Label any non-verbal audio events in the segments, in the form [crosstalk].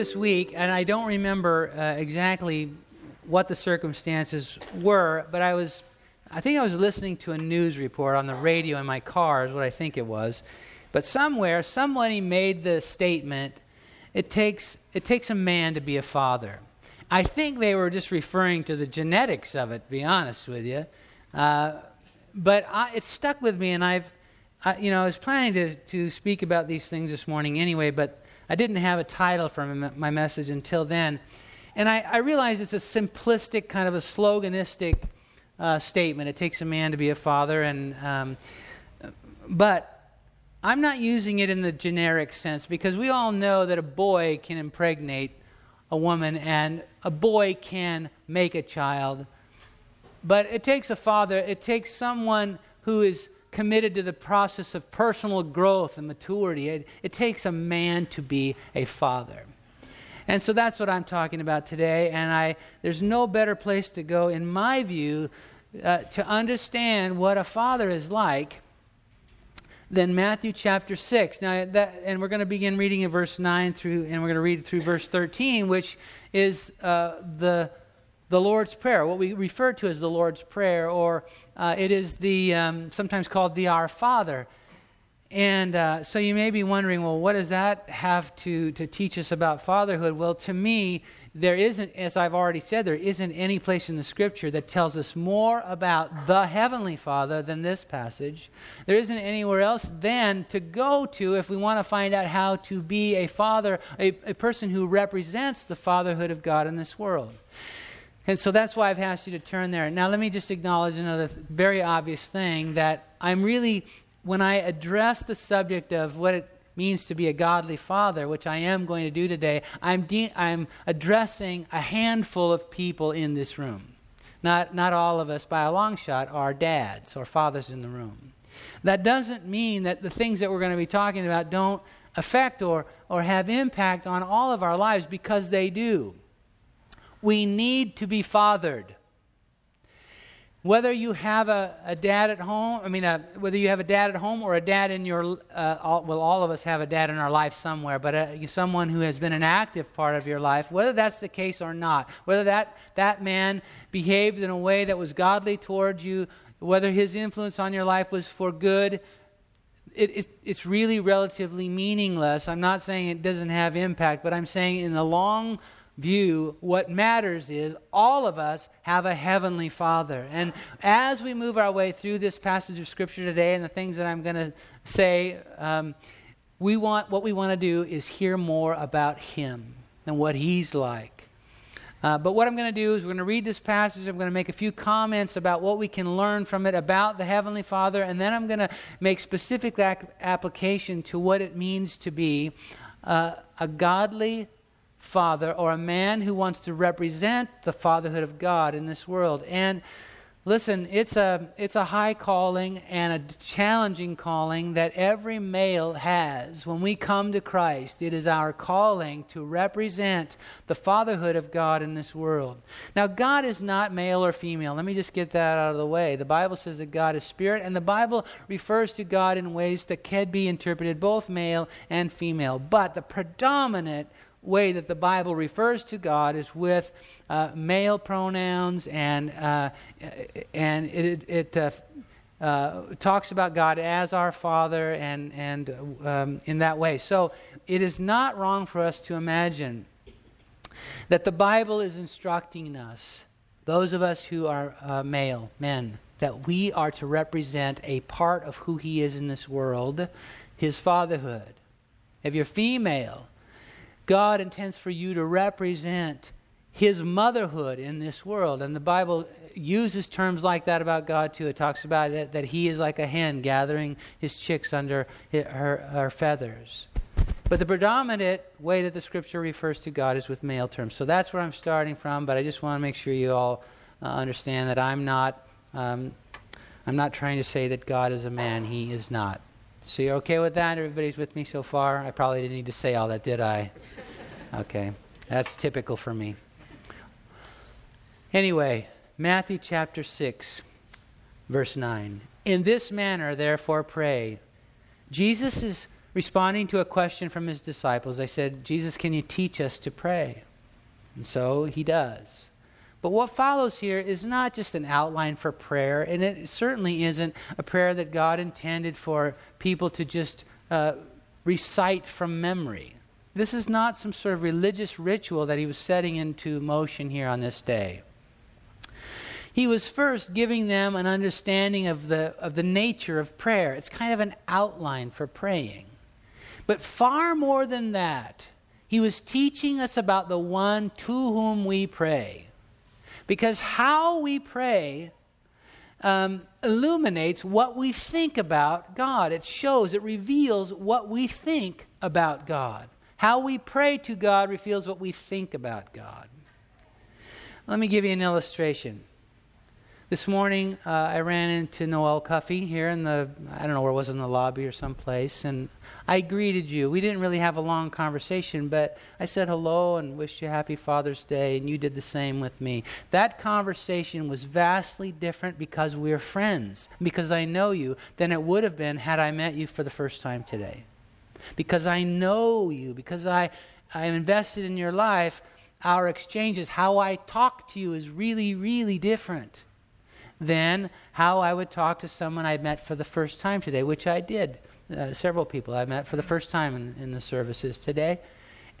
this week, and I don't remember uh, exactly what the circumstances were, but I was, I think I was listening to a news report on the radio in my car, is what I think it was. But somewhere, somebody made the statement, it takes, it takes a man to be a father. I think they were just referring to the genetics of it, to be honest with you. Uh, but I, it stuck with me, and I've, I, you know, I was planning to, to speak about these things this morning anyway, but I didn't have a title for my message until then. And I, I realize it's a simplistic, kind of a sloganistic uh, statement. It takes a man to be a father, and um, but I'm not using it in the generic sense because we all know that a boy can impregnate a woman and a boy can make a child. But it takes a father, it takes someone who is committed to the process of personal growth and maturity. It, it takes a man to be a father. And so that's what I'm talking about today. And I, there's no better place to go, in my view, uh, to understand what a father is like than Matthew chapter 6. Now, that, and we're going to begin reading in verse 9 through, and we're going to read through verse 13, which is uh, the the Lord's Prayer, what we refer to as the Lord's Prayer, or uh, it is the um, sometimes called the Our Father. And uh, so you may be wondering, well, what does that have to, to teach us about fatherhood? Well, to me, there isn't, as I've already said, there isn't any place in the scripture that tells us more about the Heavenly Father than this passage. There isn't anywhere else then to go to if we want to find out how to be a father, a, a person who represents the fatherhood of God in this world. And so that's why I've asked you to turn there. Now, let me just acknowledge another very obvious thing that I'm really, when I address the subject of what it means to be a godly father, which I am going to do today, I'm, de- I'm addressing a handful of people in this room. Not, not all of us, by a long shot, are dads or fathers in the room. That doesn't mean that the things that we're going to be talking about don't affect or, or have impact on all of our lives because they do. We need to be fathered. Whether you have a, a dad at home, I mean, a, whether you have a dad at home or a dad in your, uh, all, well, all of us have a dad in our life somewhere, but uh, someone who has been an active part of your life, whether that's the case or not, whether that, that man behaved in a way that was godly towards you, whether his influence on your life was for good, it, it's, it's really relatively meaningless. I'm not saying it doesn't have impact, but I'm saying in the long view, what matters is all of us have a heavenly Father. And as we move our way through this passage of Scripture today and the things that I'm going to say, um, we want, what we want to do is hear more about Him and what He's like. Uh, but what I'm going to do is we're going to read this passage. I'm going to make a few comments about what we can learn from it about the Heavenly Father, and then I'm going to make specific ac- application to what it means to be uh, a godly father or a man who wants to represent the fatherhood of God in this world. And listen, it's a, it's a high calling and a challenging calling that every male has. When we come to Christ, it is our calling to represent the fatherhood of God in this world. Now, God is not male or female. Let me just get that out of the way. The Bible says that God is spirit, and the Bible refers to God in ways that can be interpreted both male and female. But the predominant way that the Bible refers to God is with uh, male pronouns, and uh, and it, it uh, uh, talks about God as our Father, and and um, in that way. So it is not wrong for us to imagine that the Bible is instructing us, those of us who are uh, male men, that we are to represent a part of who He is in this world, His fatherhood. If you're female, God intends for you to represent his motherhood in this world. And the Bible uses terms like that about God too. It talks about it, that he is like a hen gathering his chicks under her, her feathers. But the predominant way that the scripture refers to God is with male terms. So that's where I'm starting from, but I just want to make sure you all uh, understand that I'm not, um, I'm not trying to say that God is a man. He is not. So you're okay with that? Everybody's with me so far? I probably didn't need to say all that, did I? Okay. That's typical for me. Anyway, Matthew chapter 6, verse 9. In this manner, therefore, pray. Jesus is responding to a question from his disciples. They said, Jesus, can you teach us to pray? And so he does. But what follows here is not just an outline for prayer, and it certainly isn't a prayer that God intended for people to just uh, recite from memory. This is not some sort of religious ritual that he was setting into motion here on this day. He was first giving them an understanding of the, of the nature of prayer. It's kind of an outline for praying. But far more than that, he was teaching us about the one to whom we pray. Because how we pray um, illuminates what we think about God. It shows, it reveals what we think about God. How we pray to God reveals what we think about God. Let me give you an illustration. This morning, uh, I ran into Noel Cuffey here in the, I don't know where it was, in the lobby or someplace, and I greeted you. We didn't really have a long conversation, but I said hello and wished you happy Father's Day, and you did the same with me. That conversation was vastly different because we're friends, because I know you, than it would have been had I met you for the first time today. Because I know you, because I, I'm invested in your life, our exchanges, how I talk to you is really, really different than how I would talk to someone I met for the first time today, which I did uh, several people I met for the first time in, in the services today.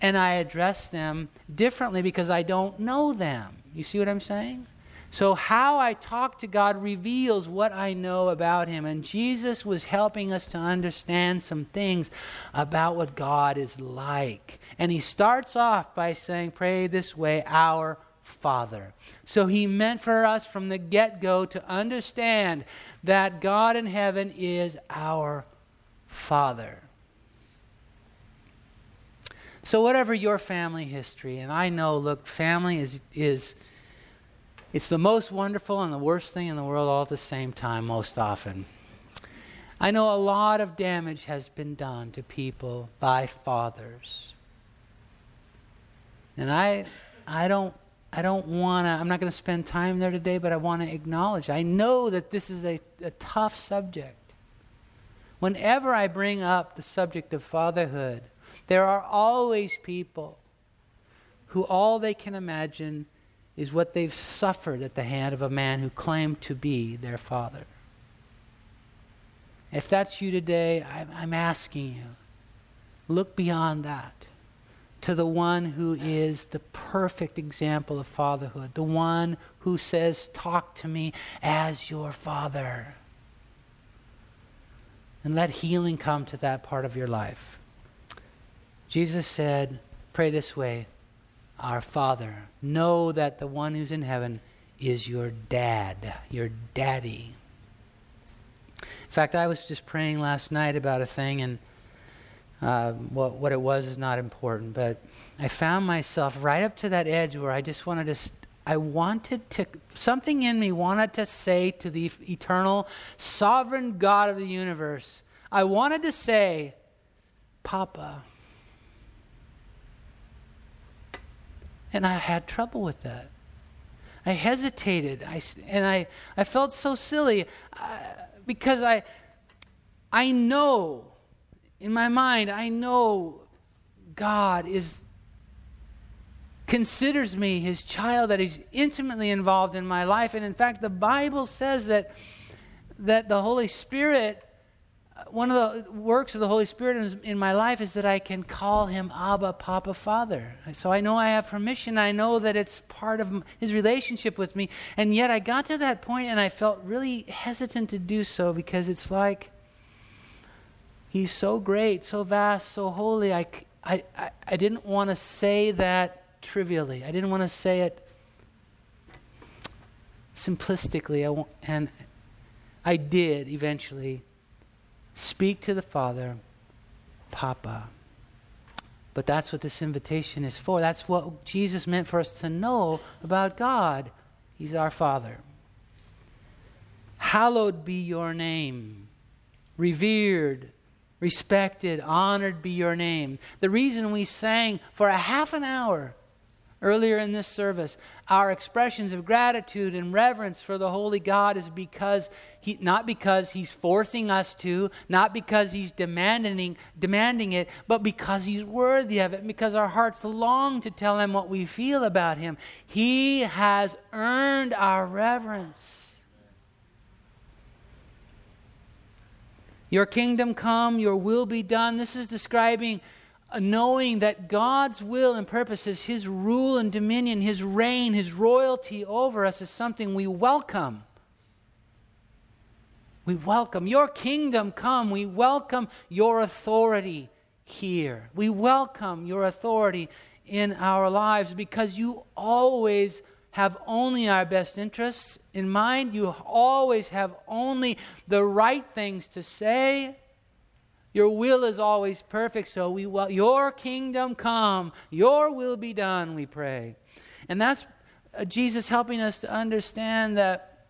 And I address them differently because I don't know them. You see what I'm saying? So, how I talk to God reveals what I know about Him. And Jesus was helping us to understand some things about what God is like. And He starts off by saying, Pray this way, Our Father. So, He meant for us from the get go to understand that God in heaven is our Father. So, whatever your family history, and I know, look, family is, is it's the most wonderful and the worst thing in the world all at the same time, most often. I know a lot of damage has been done to people by fathers. And I, I don't, I don't want to, I'm not going to spend time there today, but I want to acknowledge. I know that this is a, a tough subject. Whenever I bring up the subject of fatherhood, there are always people who all they can imagine is what they've suffered at the hand of a man who claimed to be their father. If that's you today, I'm, asking you look beyond that to the one who is the perfect example of fatherhood, the one who says, Talk to me as your father and let healing come to that part of your life. Jesus said, Pray this way Our Father, know that the one who's in heaven is your dad, your daddy. In fact, I was just praying last night about a thing, and uh, what, what it was is not important, but I found myself right up to that edge where I just wanted to I wanted to, something in me wanted to say to the eternal, sovereign God of the universe, I wanted to say, Papa. And I had trouble with that. I hesitated, I, and I, I felt so silly uh, because I, I know, in my mind, I know God is considers me his child, that he's intimately involved in my life. And in fact, the Bible says that, that the Holy Spirit, one of the works of the Holy Spirit in my life is that I can call him Abba, Papa, Father. So I know I have permission. I know that it's part of his relationship with me. And yet I got to that point and I felt really hesitant to do so because it's like, he's so great, so vast, so holy. I, I, I didn't want to say that trivially. I didn't want to say it simplistically. I and I did eventually speak to the Father, Papa. But that's what this invitation is for. That's what Jesus meant for us to know about God. He's our Father. Hallowed be your name, revered, respected, honored be your name. The reason we sang for a half an hour earlier in this service, our expressions of gratitude and reverence for the holy God is because he, not because he's forcing us to, not because he's demanding, demanding it, but because he's worthy of it, because our hearts long to tell him what we feel about him. He has earned our reverence. Your kingdom come, your will be done. This is describing uh, knowing that God's will and purposes, His rule and dominion, His reign, His royalty over us is something we welcome. We welcome your kingdom come. We welcome your authority here. We welcome your authority in our lives because you always have only our best interests in mind. You always have only the right things to say your will is always perfect, so we will, your kingdom come, your will be done, we pray. And that's uh, Jesus helping us to understand that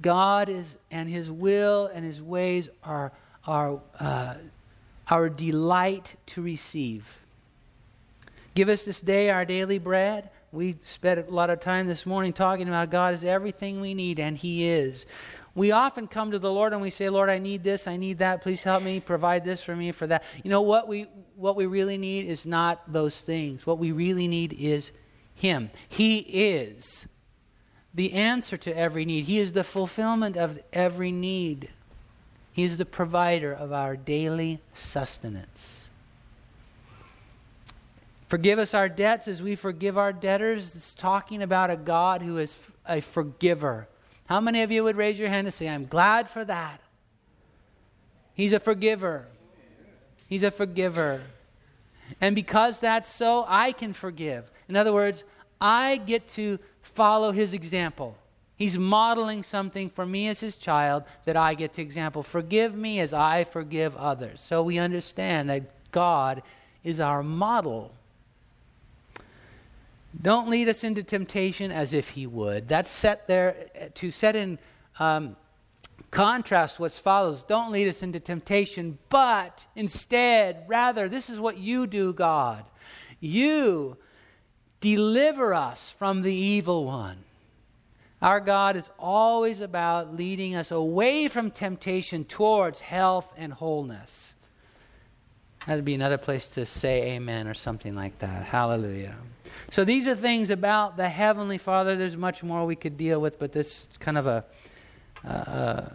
God is and his will and his ways are are uh, our delight to receive. Give us this day our daily bread. We spent a lot of time this morning talking about God is everything we need, and He is we often come to the Lord and we say, Lord, I need this, I need that, please help me, provide this for me, for that. You know what we what we really need is not those things. What we really need is Him. He is the answer to every need. He is the fulfillment of every need. He is the provider of our daily sustenance. Forgive us our debts as we forgive our debtors. It's talking about a God who is a forgiver how many of you would raise your hand and say, I'm glad for that? He's a forgiver. He's a forgiver. And because that's so, I can forgive. In other words, I get to follow his example. He's modeling something for me as his child that I get to example. Forgive me as I forgive others. So we understand that God is our model. Don't lead us into temptation as if he would. That's set there to set in um, contrast what follows. Don't lead us into temptation, but instead, rather, this is what you do, God. You deliver us from the evil one. Our God is always about leading us away from temptation towards health and wholeness. That'd be another place to say amen or something like that. Hallelujah. So these are things about the Heavenly Father. There's much more we could deal with, but this is kind of a uh,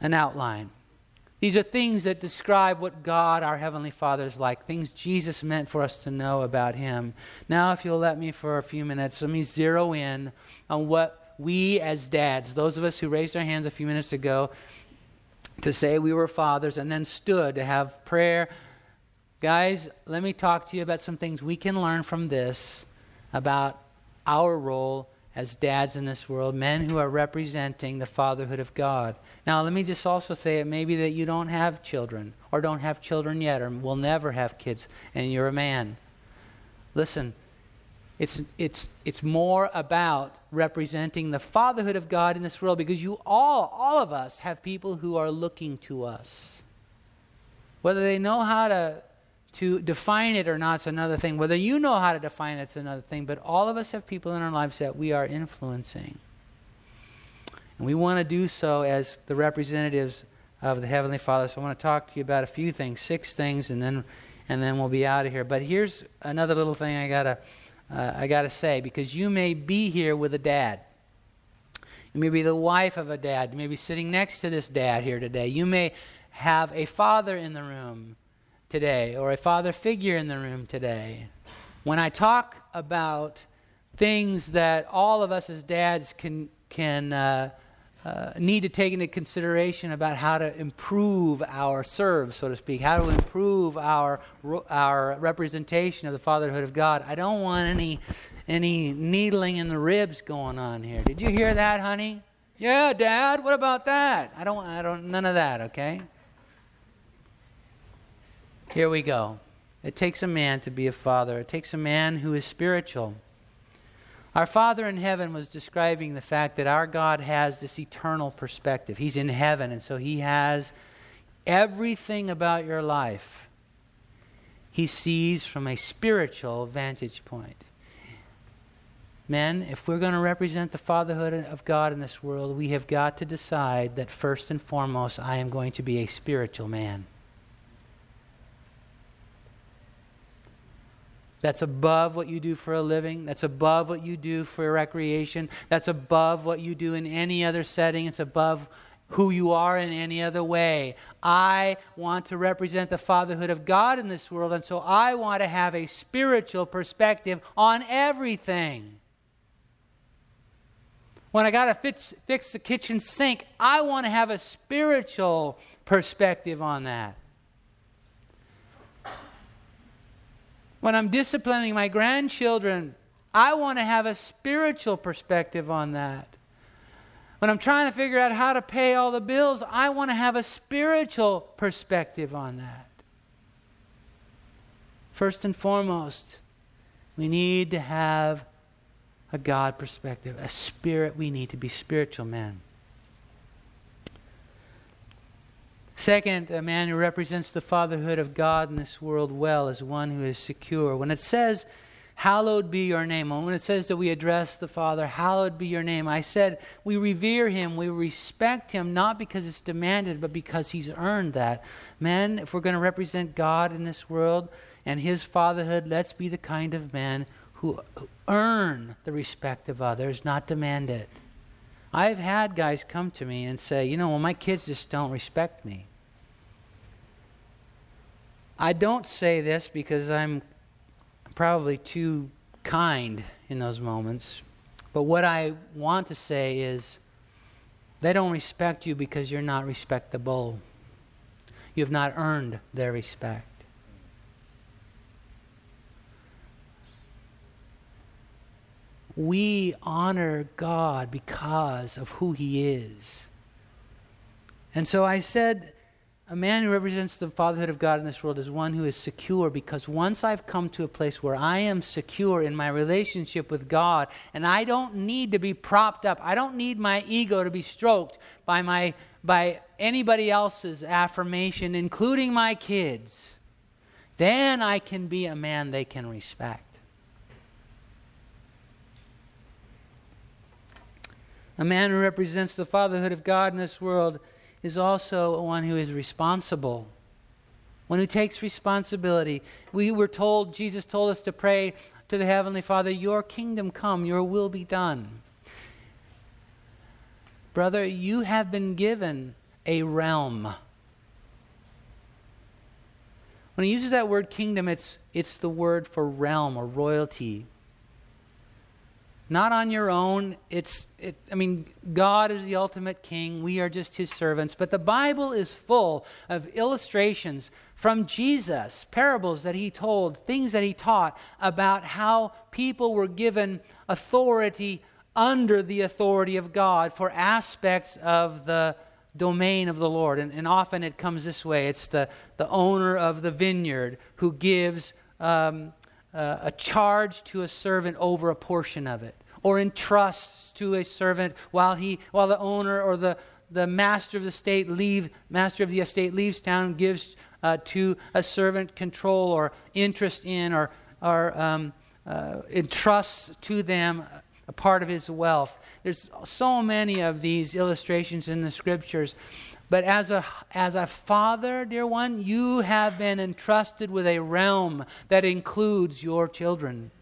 an outline. These are things that describe what God, our Heavenly Father, is like, things Jesus meant for us to know about Him. Now, if you'll let me for a few minutes, let me zero in on what we as dads, those of us who raised our hands a few minutes ago to say we were fathers and then stood to have prayer Guys, let me talk to you about some things we can learn from this about our role as dads in this world, men who are representing the fatherhood of God. Now, let me just also say it maybe that you don't have children, or don't have children yet, or will never have kids, and you're a man. Listen, it's, it's, it's more about representing the fatherhood of God in this world because you all, all of us, have people who are looking to us. Whether they know how to to define it or not is another thing. Whether you know how to define it's another thing. But all of us have people in our lives that we are influencing. And we want to do so as the representatives of the Heavenly Father. So I want to talk to you about a few things, six things, and then and then we'll be out of here. But here's another little thing I gotta uh, I gotta say because you may be here with a dad. You may be the wife of a dad. You may be sitting next to this dad here today. You may have a father in the room today or a father figure in the room today, when I talk about things that all of us as dads can, can uh, uh, need to take into consideration about how to improve our serve, so to speak, how to improve our, our representation of the fatherhood of God, I don't want any, any needling in the ribs going on here. Did you hear that, honey? Yeah, Dad. What about that? I don't. I don't. None of that. Okay. Here we go. It takes a man to be a father, it takes a man who is spiritual. Our Father in heaven was describing the fact that our God has this eternal perspective. He's in heaven, and so He has everything about your life. He sees from a spiritual vantage point. Men, if we're going to represent the fatherhood of God in this world, we have got to decide that first and foremost, I am going to be a spiritual man. That's above what you do for a living. That's above what you do for recreation. That's above what you do in any other setting. It's above who you are in any other way. I want to represent the fatherhood of God in this world, and so I want to have a spiritual perspective on everything. When I got to fix, fix the kitchen sink, I want to have a spiritual perspective on that. When I'm disciplining my grandchildren, I want to have a spiritual perspective on that. When I'm trying to figure out how to pay all the bills, I want to have a spiritual perspective on that. First and foremost, we need to have a God perspective, a spirit. We need to be spiritual men. Second, a man who represents the fatherhood of God in this world well is one who is secure. When it says, Hallowed be your name. When it says that we address the Father, hallowed be your name, I said we revere him, we respect him, not because it's demanded, but because he's earned that. Men, if we're going to represent God in this world and his fatherhood, let's be the kind of men who earn the respect of others, not demand it. I've had guys come to me and say, you know, well, my kids just don't respect me. I don't say this because I'm probably too kind in those moments. But what I want to say is they don't respect you because you're not respectable. You have not earned their respect. We honor God because of who He is. And so I said, a man who represents the fatherhood of God in this world is one who is secure because once I've come to a place where I am secure in my relationship with God and I don't need to be propped up, I don't need my ego to be stroked by, my, by anybody else's affirmation, including my kids, then I can be a man they can respect. A man who represents the fatherhood of God in this world is also one who is responsible, one who takes responsibility. We were told, Jesus told us to pray to the Heavenly Father, Your kingdom come, Your will be done. Brother, you have been given a realm. When he uses that word kingdom, it's, it's the word for realm or royalty not on your own. It's, it, I mean, God is the ultimate king. We are just his servants. But the Bible is full of illustrations from Jesus, parables that he told, things that he taught about how people were given authority under the authority of God for aspects of the domain of the Lord. And, and often it comes this way it's the, the owner of the vineyard who gives. Um, uh, a charge to a servant over a portion of it, or entrusts to a servant while he while the owner or the the master of the state leave master of the estate leaves town gives uh, to a servant control or interest in or or um, uh, entrusts to them a part of his wealth. There's so many of these illustrations in the scriptures but as a, as a father, dear one, you have been entrusted with a realm that includes your children,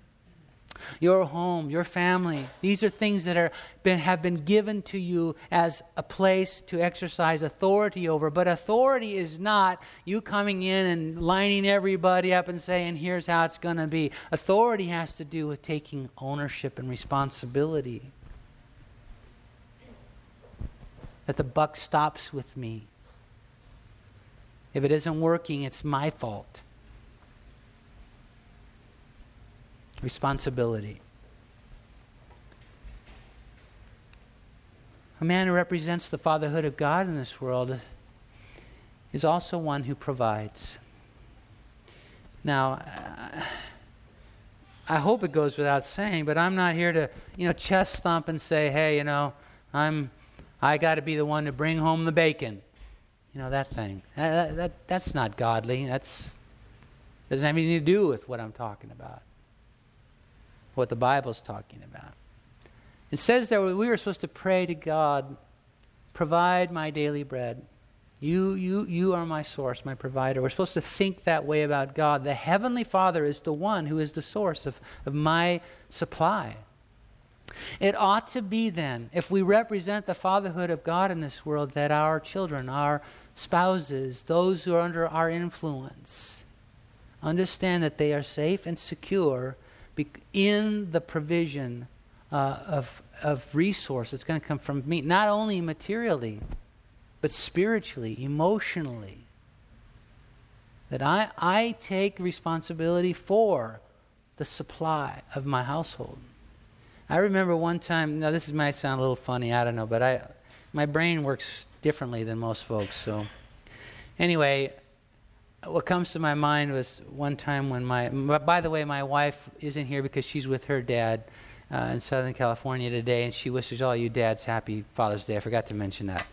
your home, your family. These are things that are been, have been given to you as a place to exercise authority over. But authority is not you coming in and lining everybody up and saying, here's how it's going to be. Authority has to do with taking ownership and responsibility that the buck stops with me. If it isn't working, it's my fault. Responsibility. A man who represents the fatherhood of God in this world is also one who provides. Now, uh, I hope it goes without saying, but I'm not here to, you know, chest thump and say, hey, you know, I'm I got to be the one to bring home the bacon. You know, that thing. That, that, that's not godly. That's doesn't have anything to do with what I'm talking about. what the Bible's talking about. It says that we were supposed to pray to God, provide my daily bread. You, you, you are my source, my provider. We're supposed to think that way about God. The Heavenly Father is the one who is the source of, of my supply. It ought to be then, if we represent the fatherhood of God in this world, that our children, our spouses, those who are under our influence, understand that they are safe and secure in the provision uh, of, of resource that's going to come from me, not only materially, but spiritually, emotionally. That I, I take responsibility for the supply of my household. I remember one time, now this might sound a little funny, I don't know, but I, my brain works differently than most folks. So, anyway, what comes to my mind was one time when my, by the way, my wife isn't here because she's with her dad uh, in Southern California today, and she wishes all you dads happy Father's Day. I forgot to mention that.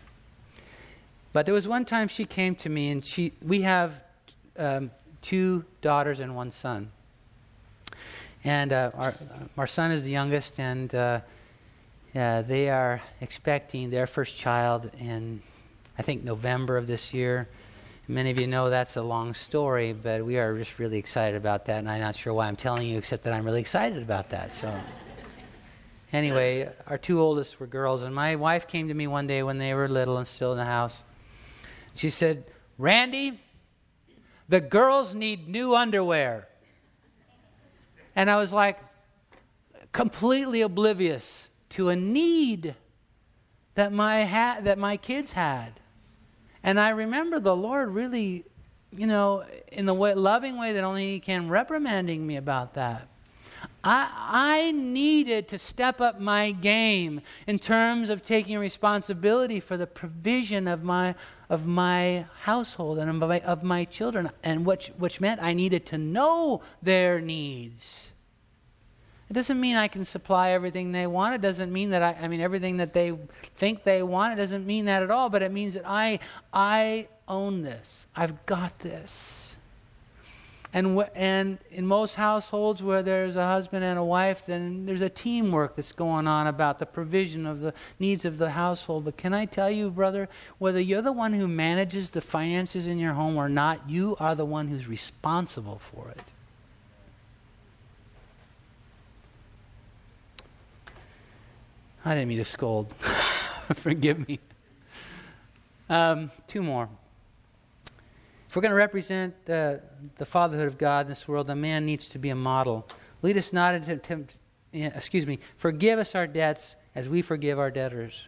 But there was one time she came to me, and she, we have um, two daughters and one son. And uh, our, our son is the youngest, and uh, they are expecting their first child in, I think, November of this year. Many of you know that's a long story, but we are just really excited about that, and I'm not sure why I'm telling you, except that I'm really excited about that. So, anyway, our two oldest were girls, and my wife came to me one day when they were little and still in the house. She said, Randy, the girls need new underwear. And I was like completely oblivious to a need that my, ha- that my kids had. And I remember the Lord really, you know, in the way, loving way that only He can, reprimanding me about that. I, I needed to step up my game in terms of taking responsibility for the provision of my, of my household and of my, of my children, and which, which meant I needed to know their needs. It doesn't mean I can supply everything they want. It doesn't mean that I, I mean, everything that they think they want. It doesn't mean that at all, but it means that I, I own this. I've got this. And, and in most households where there's a husband and a wife, then there's a teamwork that's going on about the provision of the needs of the household. But can I tell you, brother, whether you're the one who manages the finances in your home or not, you are the one who's responsible for it. I didn't mean to scold. [laughs] Forgive me. Um, two more. If we're going to represent uh, the fatherhood of God in this world, the man needs to be a model. Lead us not into tempt. Excuse me. Forgive us our debts as we forgive our debtors.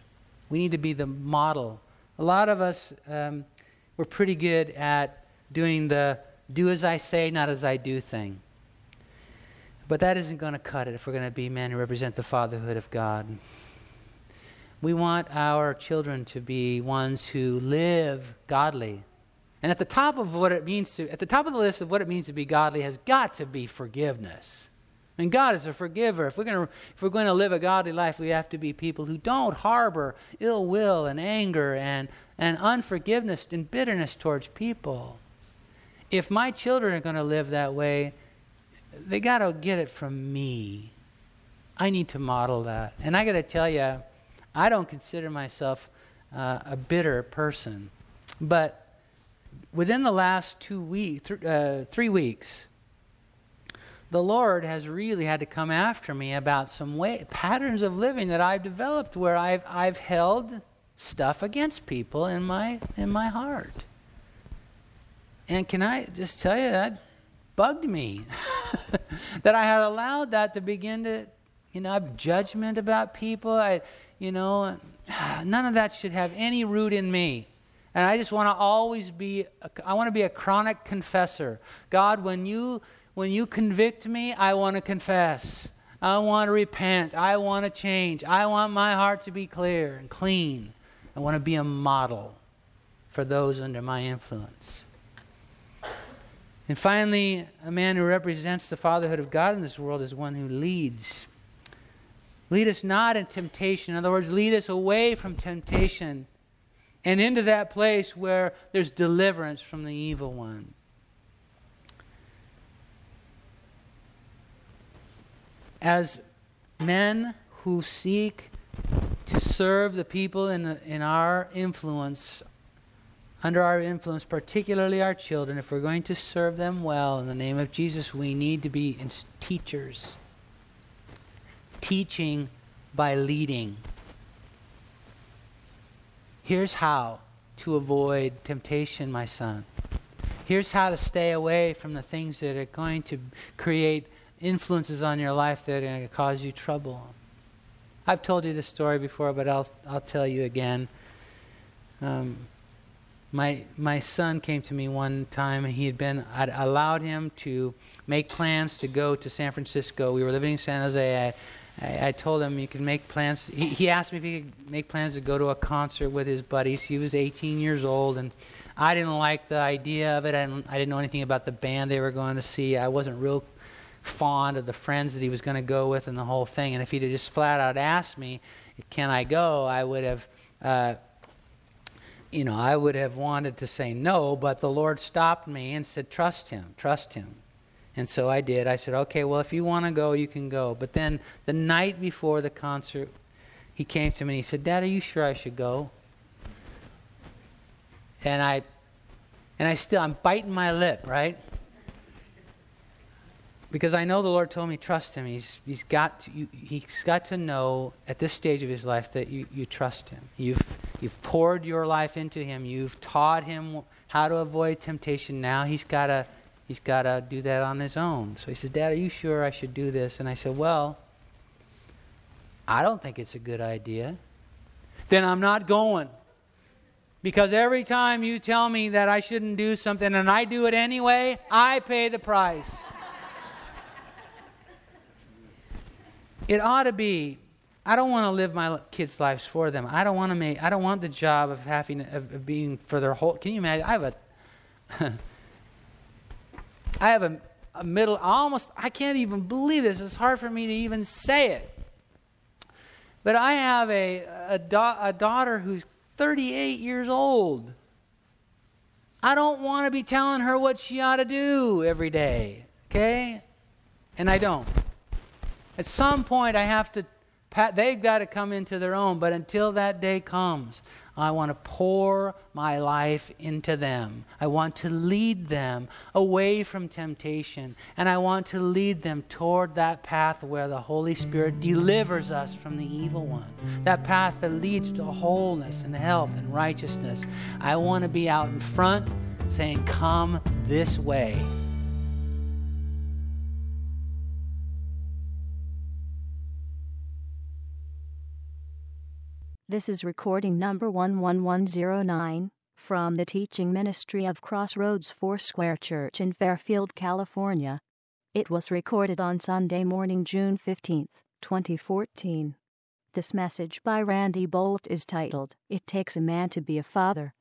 We need to be the model. A lot of us, um, we're pretty good at doing the do as I say, not as I do thing. But that isn't going to cut it if we're going to be men who represent the fatherhood of God. We want our children to be ones who live godly, and at the top of what it means to, at the top of the list of what it means to be godly has got to be forgiveness. I mean, God is a forgiver. If we're going to, if we're going to live a godly life, we have to be people who don't harbor ill will and anger and, and unforgiveness and bitterness towards people. If my children are going to live that way, they got to get it from me. I need to model that. And I got to tell you, I don't consider myself uh, a bitter person. But within the last two weeks, th- uh, three weeks, the Lord has really had to come after me about some way, patterns of living that I've developed where I've, I've held stuff against people in my, in my heart. And can I just tell you that bugged me [laughs] that I had allowed that to begin to, you know, have judgment about people. I, you know, [sighs] none of that should have any root in me. And I just want to always be, I want to be a chronic confessor. God, when you, when you convict me, I want to confess. I want to repent. I want to change. I want my heart to be clear and clean. I want to be a model for those under my influence. And finally, a man who represents the fatherhood of God in this world is one who leads. Lead us not in temptation. In other words, lead us away from temptation and into that place where there's deliverance from the evil one. as men who seek to serve the people in, in our influence, under our influence, particularly our children, if we're going to serve them well in the name of Jesus, we need to be teachers. Teaching by leading. Here's how to avoid temptation, my son. Here's how to stay away from the things that are going to create influences on your life that are going to cause you trouble. I've told you this story before, but I'll, I'll tell you again. Um, my, my son came to me one time. and He had been, I'd allowed him to make plans to go to San Francisco. We were living in San Jose. I, I, I told him you can make plans. He, he asked me if he could make plans to go to a concert with his buddies. He was 18 years old, and I didn't like the idea of it. I didn't, I didn't know anything about the band they were going to see. I wasn't real fond of the friends that he was going to go with and the whole thing. And if he'd just flat out asked me, "Can I go?" I would have, uh, you know, I would have wanted to say no, but the Lord stopped me and said, "Trust Him, trust Him." And so I did. I said, "Okay, well, if you want to go, you can go." But then the night before the concert, he came to me and he said, "Dad, are you sure I should go?" And I, and I still, I'm biting my lip, right? Because I know the Lord told me trust Him. He's, he's, got to, you, he's got to know at this stage of his life that you, you trust Him. You've, you've poured your life into Him. You've taught Him how to avoid temptation. Now He's got to he's got to do that on his own. So he says, Dad, are you sure I should do this? And I said, Well, I don't think it's a good idea. Then I'm not going. Because every time you tell me that I shouldn't do something and I do it anyway, I pay the price. [laughs] it ought to be I don't want to live my kids' lives for them. I don't want to make. I don't want the job of having of being for their whole. Can you imagine? I have a. [laughs] I have a, a middle. Almost. I can't even believe this. It's hard for me to even say it. But I have a a, da- a daughter who's 38 years old. I don't want to be telling her what she ought to do every day, okay? And I don't. At some point, I have to, they've got to come into their own, but until that day comes, I want to pour my life into them. I want to lead them away from temptation. And I want to lead them toward that path where the Holy Spirit delivers us from the evil one. That path that leads to wholeness and health and righteousness. I want to be out in front saying, Come this way. This is recording number 11109 from the teaching ministry of Crossroads Foursquare Church in Fairfield, California. It was recorded on Sunday morning, June 15, 2014. This message by Randy Boldt is titled, It Takes a Man to Be a Father.